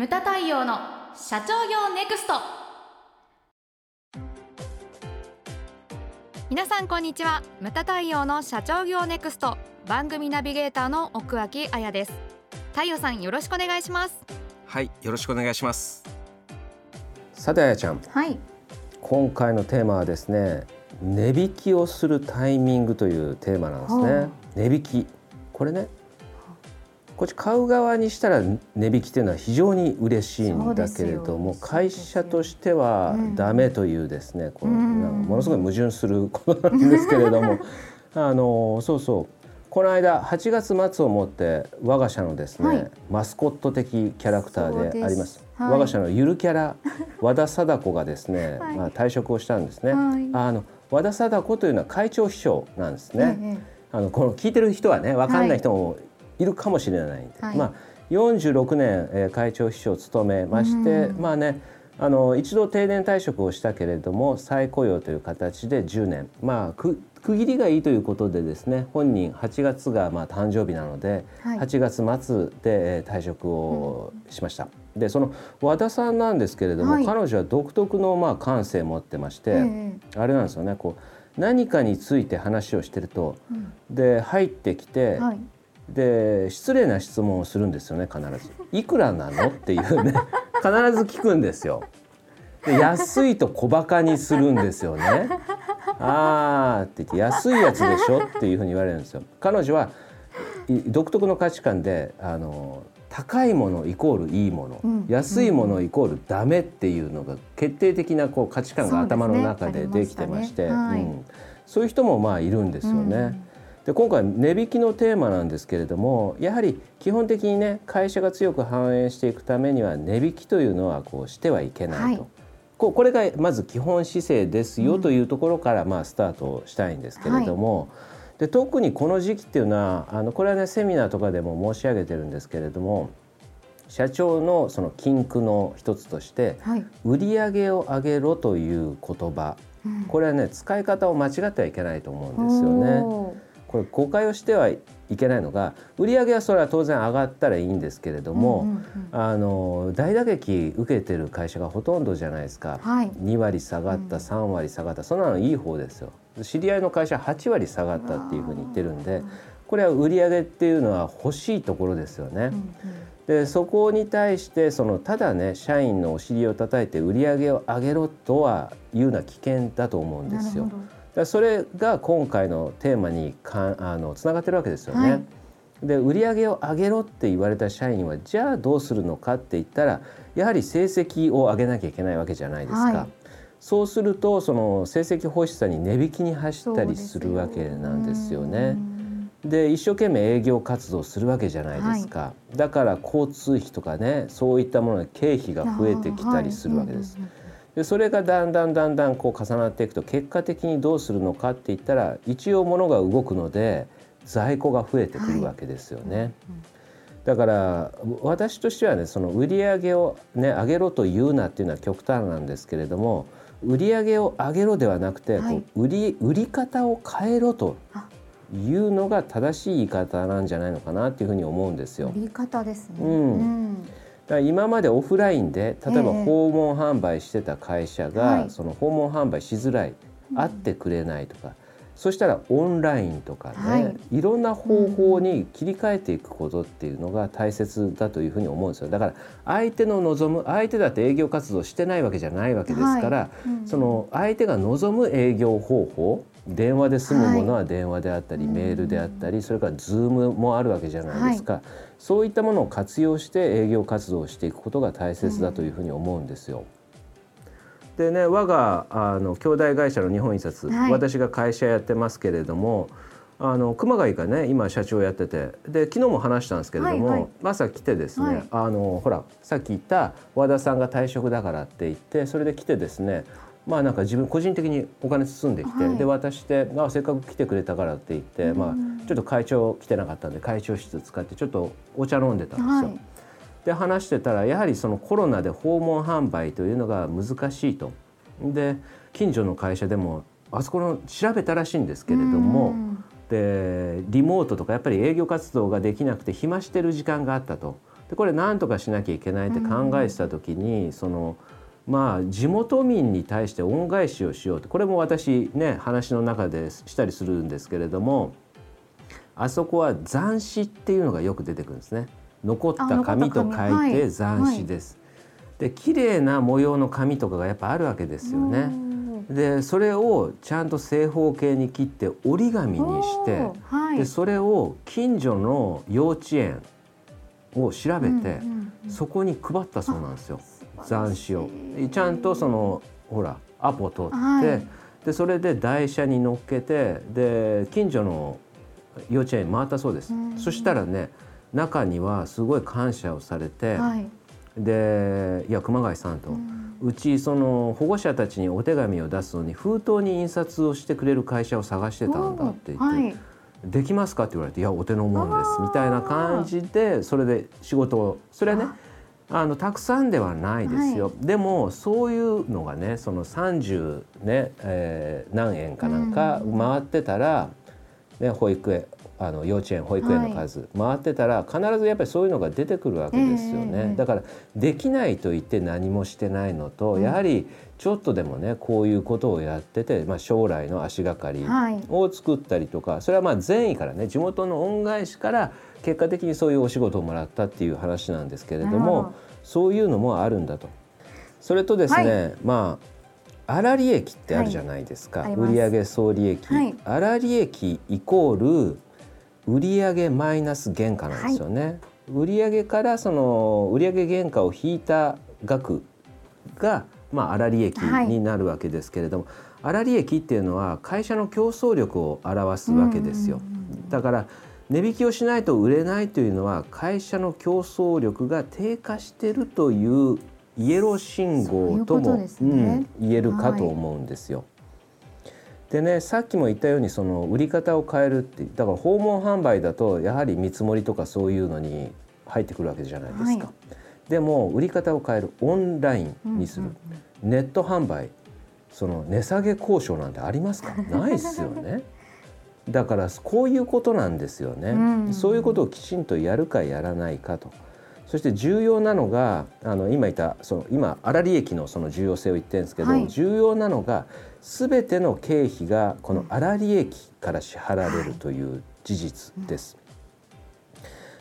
ムタ太陽の社長業ネクスト。皆さんこんにちは。ムタ太陽の社長業ネクスト。番組ナビゲーターの奥脇彩です。太陽さんよろしくお願いします。はいよろしくお願いします。さてあやちゃん。はい。今回のテーマはですね値引きをするタイミングというテーマなんですね。値引き。これねこっち買う側にしたら値引きというのは非常に嬉しいんだけれども会社としてはダメというですね、このものすごい矛盾することなんですけれども。あのそうそう。この間8月末をもって我が社のですね、はい、マスコット的キャラクターであります、はい、我が社のゆるキャラ 和田貞子がですね、はい、まあ退職をしたんですね、あの和田貞子というのは会長秘書なんですね、あのこの聞いてる人はね分かんない人もいるかもしれないんで、はい、まあ46年、えー、会長秘書を務めまして、まあねあの一度定年退職をしたけれども再雇用という形で10年。まあ区切りがいいということでですね本人8月がまあ誕生日なので、はい、8月末で退職をしました。うん、でその和田さんなんですけれども、はい、彼女は独特のまあ感性を持ってまして、あれなんですよね。こう何かについて話をしてると、うん、で入ってきて、はいで失礼な質問をするんですよね必ず「いくらなの?」っていうね 必ず聞くんですよ。で安いと小バカにするんですよね。あーって言って安いやつでしょっていうふうに言われるんですよ。彼女は独特の価値観であの高いものイコールいいもの、うん、安いものイコールダメっていうのが決定的なこう価値観が頭の中でできてまして、ねはい、うん、そういう人もまあいるんですよね。うんで今回値引きのテーマなんですけれどもやはり基本的にね会社が強く反映していくためには値引きというのはこうしてはいけないと、はい、ここれがまず基本姿勢ですよというところからまあスタートしたいんですけれども、はい、で特にこの時期っていうのはあのこれはねセミナーとかでも申し上げてるんですけれども社長のその禁句の一つとして、はい、売上を上げろという言葉、うん、これはね使い方を間違ってはいけないと思うんですよね。これ誤解をしてはいけないのが売上はそれは当然上がったらいいんですけれども、うんうんうん、あの大打撃受けてる会社がほとんどじゃないですか、はい、2割下がった、うん、3割下がった。そんなのいい方ですよ。知り合いの会社8割下がったっていうふうに言ってるんでこれは売上っていうのは欲しいところですよね。うんうん。でそこに対してそのただね社員のお尻を叩いて売り上げを上げろとはいうのは危険だと思うんですよ。だそれが今回のテーマにかあのつながってるわけですよね。はい、で売り上げを上げろって言われた社員はじゃあどうするのかって言ったらやはり成績を上げなきゃいけないわけじゃないですか。はい、そうするとその成績欲しさに値引きに走ったりするわけなんですよね。で一生懸命営業活動するわけじゃないですか、はい、だから交通費とかねそういったものの経費が増えてきたりするわけです。でそれがだんだんだんだんこう重なっていくと結果的にどうするのかって言ったら一応物が動くので在庫が増えてくるわけですよね。はい。うんだから私としてはねその売り上げをね上げろと言うなっていうのは極端なんですけれども売り上げを上げろではなくて、はい、こう売り売り方を変えろというのが正しい言い方なんじゃないのかなっていうふうに思うんですよ。売り方ですね、うん、うん今までオフラインで例えば訪問販売してた会社が、その訪問販売しづらい、会ってくれないとか、そしたらオンラインとかね、はい、いろんな方法に切り替えていくことっていうのが大切だというふうに思うんですよ。だから相手の望む相手だって営業活動してないわけじゃないわけですから、はい。うん、その相手が望む営業方法電話で済むものは電話であったり、はい、メールであったりそれから Zoom もあるわけじゃないですか、はい、そういったものを活用して営業活動をしていくことが大切だというふうに思うんですよ。でね我があの兄弟会社の日本印刷、はい、私が会社やってますけれどもあの熊谷がね今社長やっててで昨日も話したんですけれども、はいはい、朝来てですね、はい、あのほらさっき言った和田さんが退職だからって言ってそれで来てですねまあなんか自分個人的にお金包んできて、はい、で渡してあせっかく来てくれたからって言って、まあ、ちょっと会長来てなかったんで会長室使ってちょっとお茶飲んでたんですよ。はい、で話してたらやはりそのコロナで訪問販売というのが難しいと。で近所の会社でもあそこの調べたらしいんですけれどもでリモートとかやっぱり営業活動ができなくて暇してる時間があったと。でこれ何とかしなきゃいけないって考えてた時に、そのまあ地元民に対して恩返しをしようってこれも私ね話の中でしたりするんですけれどもあそこは残紙っていうのがよく出てくるんですね。残った紙と書いて残紙。です。で綺麗な模様の紙とかがやっぱあるわけですよね。でそれをちゃんと正方形に切って折り紙にして、はい、でそれを近所の幼稚園を調べて、うんうんうん、そこに配ったそうなんですよ残紙を。ちゃんとそのほらアポ取って、はい、でそれで台車に乗っけてで近所の幼稚園回ったそうです。そしたらね中にはすごい感謝をされて、はい、でいや熊谷さんと、うちその保護者たちにお手紙を出すのに封筒に印刷をしてくれる会社を探してたんだって言って。はいできますか?」って言われて「いやお手の物です」みたいな感じでそれで仕事をそれはねあのたくさんではないですよ、はい、でもそういうのがねその30ね、えー、何円かなんか回ってたら、ね、保育園あの幼稚園保育園の数、回ってたら必ずやっぱりそういうのが出てくるわけですよね、だからできないと言って何もしてないのと、やはりちょっとでもねこういうことをやってて、まあ、将来の足がかりを作ったりとか、それはまあ善意からね地元の恩返しから結果的にそういうお仕事をもらったっていう話なんですけれどもそういうのもあるんだと。それとですね、はい、まあ粗利益ってあるじゃないですか、はい、売上総利益、はい、粗利益イコール売上マイナス原価なんですよね。売上からその売上原価を引いた額がまあ粗利益になるわけですけれども、粗、はい、利益っていうのは会社の競争力を表すわけですよ。だから値引きをしないと売れないというのは会社の競争力が低下してるというイエロー信号とも、ね、うん、言えるかと思うんですよ。はいでねさっきも言ったようにその売り方を変えるってだから訪問販売だとやはり見積もりとかそういうのに入ってくるわけじゃないですか。はい、でも売り方を変えるオンラインにする、ネット販売その値下げ交渉なんてありますか？ないですよね。だからこういうことなんですよね、うん、そういうことをきちんとやるかやらないかと。そして重要なのがあの今言ったその今粗利益のその重要性を言ってるんですけど、はい、重要なのが全ての経費がこの粗利益から支払われるという事実です。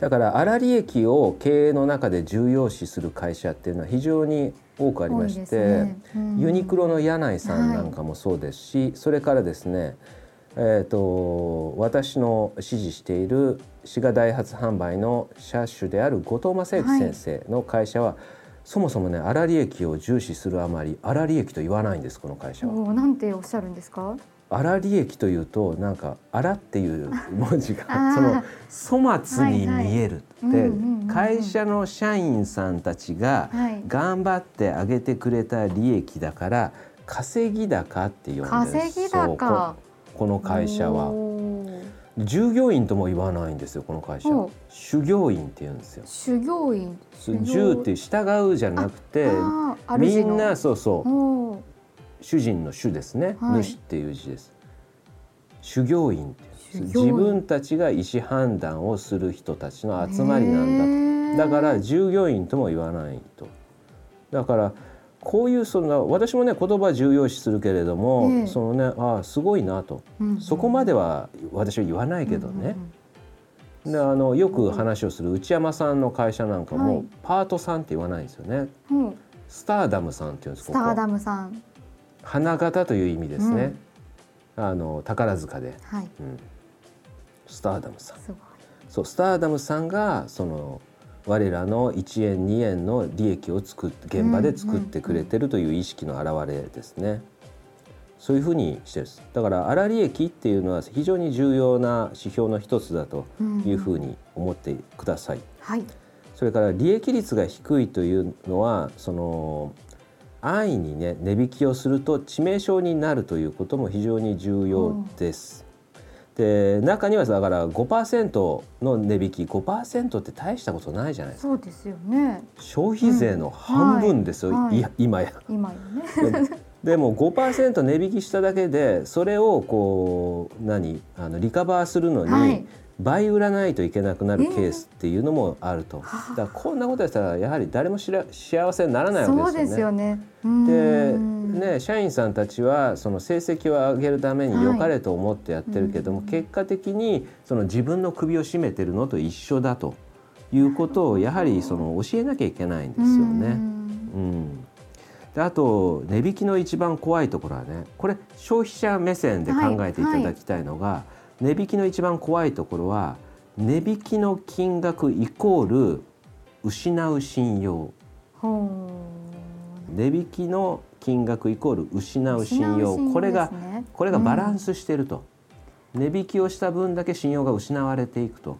だから粗利益を経営の中で重要視する会社っていうのは非常に多くありまして、ね。うん、ユニクロの柳井さんなんかもそうですし、はい、それからですねえーと、私の支持している滋賀ダイハツ販売の車種である後藤正幸先生の会社は、はい、そもそもね粗利益を重視するあまり粗利益と言わないんですこの会社は。なんておっしゃるんですか？粗利益というとなんか「粗」っていう文字が その粗末に見えるで会社の社員さんたちが頑張ってあげてくれた利益だから稼ぎ高って呼んでる稼ぎ高この会社は。従業員とも言わないんですよこの会社。修行員って言うんですよ。修行員。従って従うじゃなくてみんなそうそう。主人の主ですね、はい、主っていう字です。修行員って自分たちが意思判断をする人たちの集まりなんだと。だから従業員とも言わないと。だからこういうその私もね言葉重要視するけれども、えー、そのねああすごいなと、うんうん、そこまでは私は言わないけどね、うんうん、であのよく話をする内山さんの会社なんかも、はい、パートさんって言わないんですよね、うん、スターダムさんっていうんですスターダムさん。花形という意味ですね、うん、あの宝塚で、はい、うん、スターダムさん。そうスターダムさんがその我らの1円2円の利益を作って現場で作ってくれてるという意識の表れですね。そういうふうにしてるだから粗利益っていうのは非常に重要な指標の一つだというふうに思ってください。はい、それから利益率が低いというのはその安易にね値引きをすると致命傷になるということも非常に重要です。で中にはだから5%の値引き5%って大したことないじゃないですか。そうですよね。消費税の半分ですよ、うん。はい、今や。今やね。でも5%値引きしただけでそれをこう何？あのリカバーするのに、はい、倍売らないといけなくなるケースっていうのもあると、はあだからこんなことやったらやはり誰もしら幸せにならないわけですよね。でうん。ね、社員さんたちはその成績を上げるために良かれと思ってやってるけども、はい結果的にその自分の首を絞めてるのと一緒だということをやはりその教えなきゃいけないんですよね。うん。であと値引きの一番怖いところはねこれ消費者目線で考えていただきたいのが、値引きの一番怖いところは値引きの金額イコール失う信用。値引きの金額イコール失う信用。失う信用これがこれがバランスしていると、値引きをした分だけ信用が失われていくと。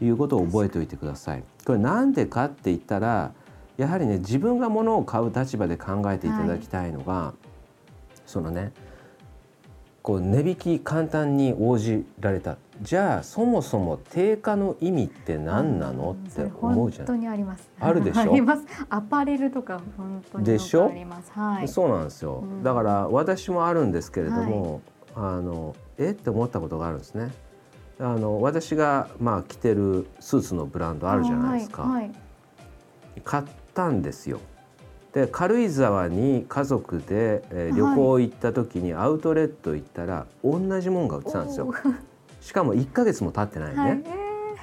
いうことを覚えておいてください。これなんでかって言ったらやはりね自分が物を買う立場で考えていただきたいのが、そのねこう値引き簡単に応じられた。じゃあそもそも定価の意味って何なの？って思うじゃない本当にあります。あるでしょ？あります。アパレルとか本当によでしょくあります。はい。そうなんですよ、うん。だから私もあるんですけれども、あのえ？って思ったことがあるんですね。あの私がまあ着てるスーツのブランドあるじゃないですか、はいはい。買ったんですよで軽井沢に家族で、え旅行行った時にアウトレット行ったら同じもんが売ってたんですよ。しかも1ヶ月も経ってないね、はい。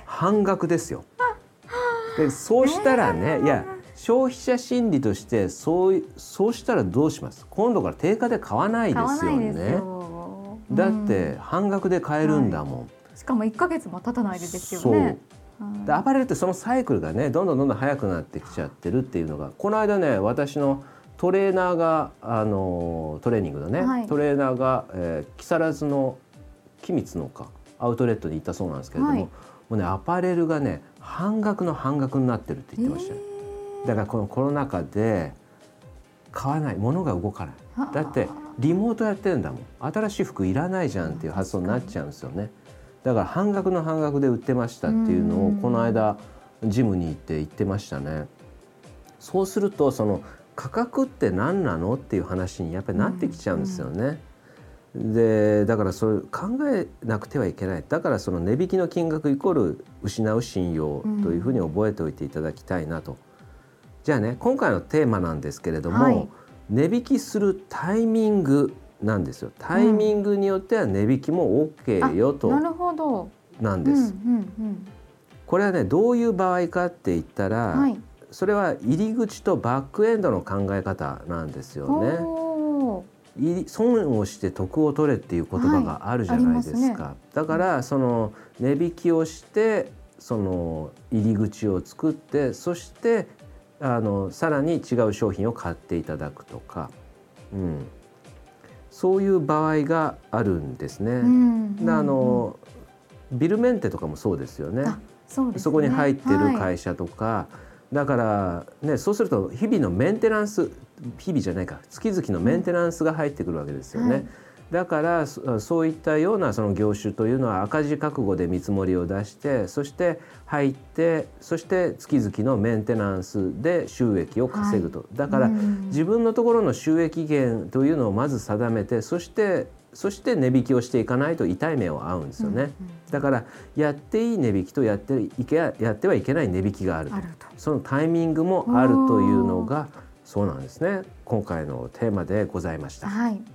半額ですよ。でそうしたらね、いや消費者心理としてそういそうしたらどうします？今度から定価で買わないですよね。よ。だっうんて半額で買えるんだもん、しかも一ヶ月も経たないでですよそう。ね。でアパレルってそのサイクルがねどんどんどんどん速くなってきちゃってるっていうのがこの間ね私のトレーナーがあのトレーニングのね、はい。トレーナーが、えー木更津の君津のかアウトレットに行ったそうなんですけれども、はい。もうねアパレルがね半額の半額になってるって言ってましたよ、えだからこのコロナ禍で買わない。物が動かない。ーだってリモートやってるんだもん。新しい服いらないじゃんっていう発想になっちゃうんですよねだから半額の半額で売ってましたっていうのをうん。この間ジムに行って言ってましたね。そうするとその価格って何なのっていう話にやっぱりなってきちゃうんですよね、でだからそれ考えなくてはいけない。だからその値引きの金額イコール失う信用というふうに覚えておいていただきたいなと、じゃあね今回のテーマなんですけれども、はい。値引きするタイミングなんですよ。タイミングによっては値引きも OK よとなるほど。なんです、これはねどういう場合かって言ったら、うん。はい。それは入り口とバックエンドの考え方なんですよね。損をして得を取れっていう言葉があるじゃないですか、はいありまだからその値引きをしてその入り口を作ってそしてあのさらに違う商品を買っていただくとか、うん、そういう場合があるんですね。うんであのビルメンテとかもそうですよね。あそねそこに入ってるはい会社とか、だからねそうすると日々のメンテナンス日々じゃないか月々のメンテナンスが入ってくるわけですよね。はいだからそそういったようなその業種というのは赤字覚悟で見積もりを出してそして入ってそして月々のメンテナンスで収益を稼ぐと、だからうん自分のところの収益源というのをまず定めてそしてそして値引きをしていかないと痛い目を合うんですよね。うんうんだからやっていい値引きとやっていけやってはいけない値引きがあるとあると。そのタイミングもあるというのがそうなんですね今回のテーマでございました。はい。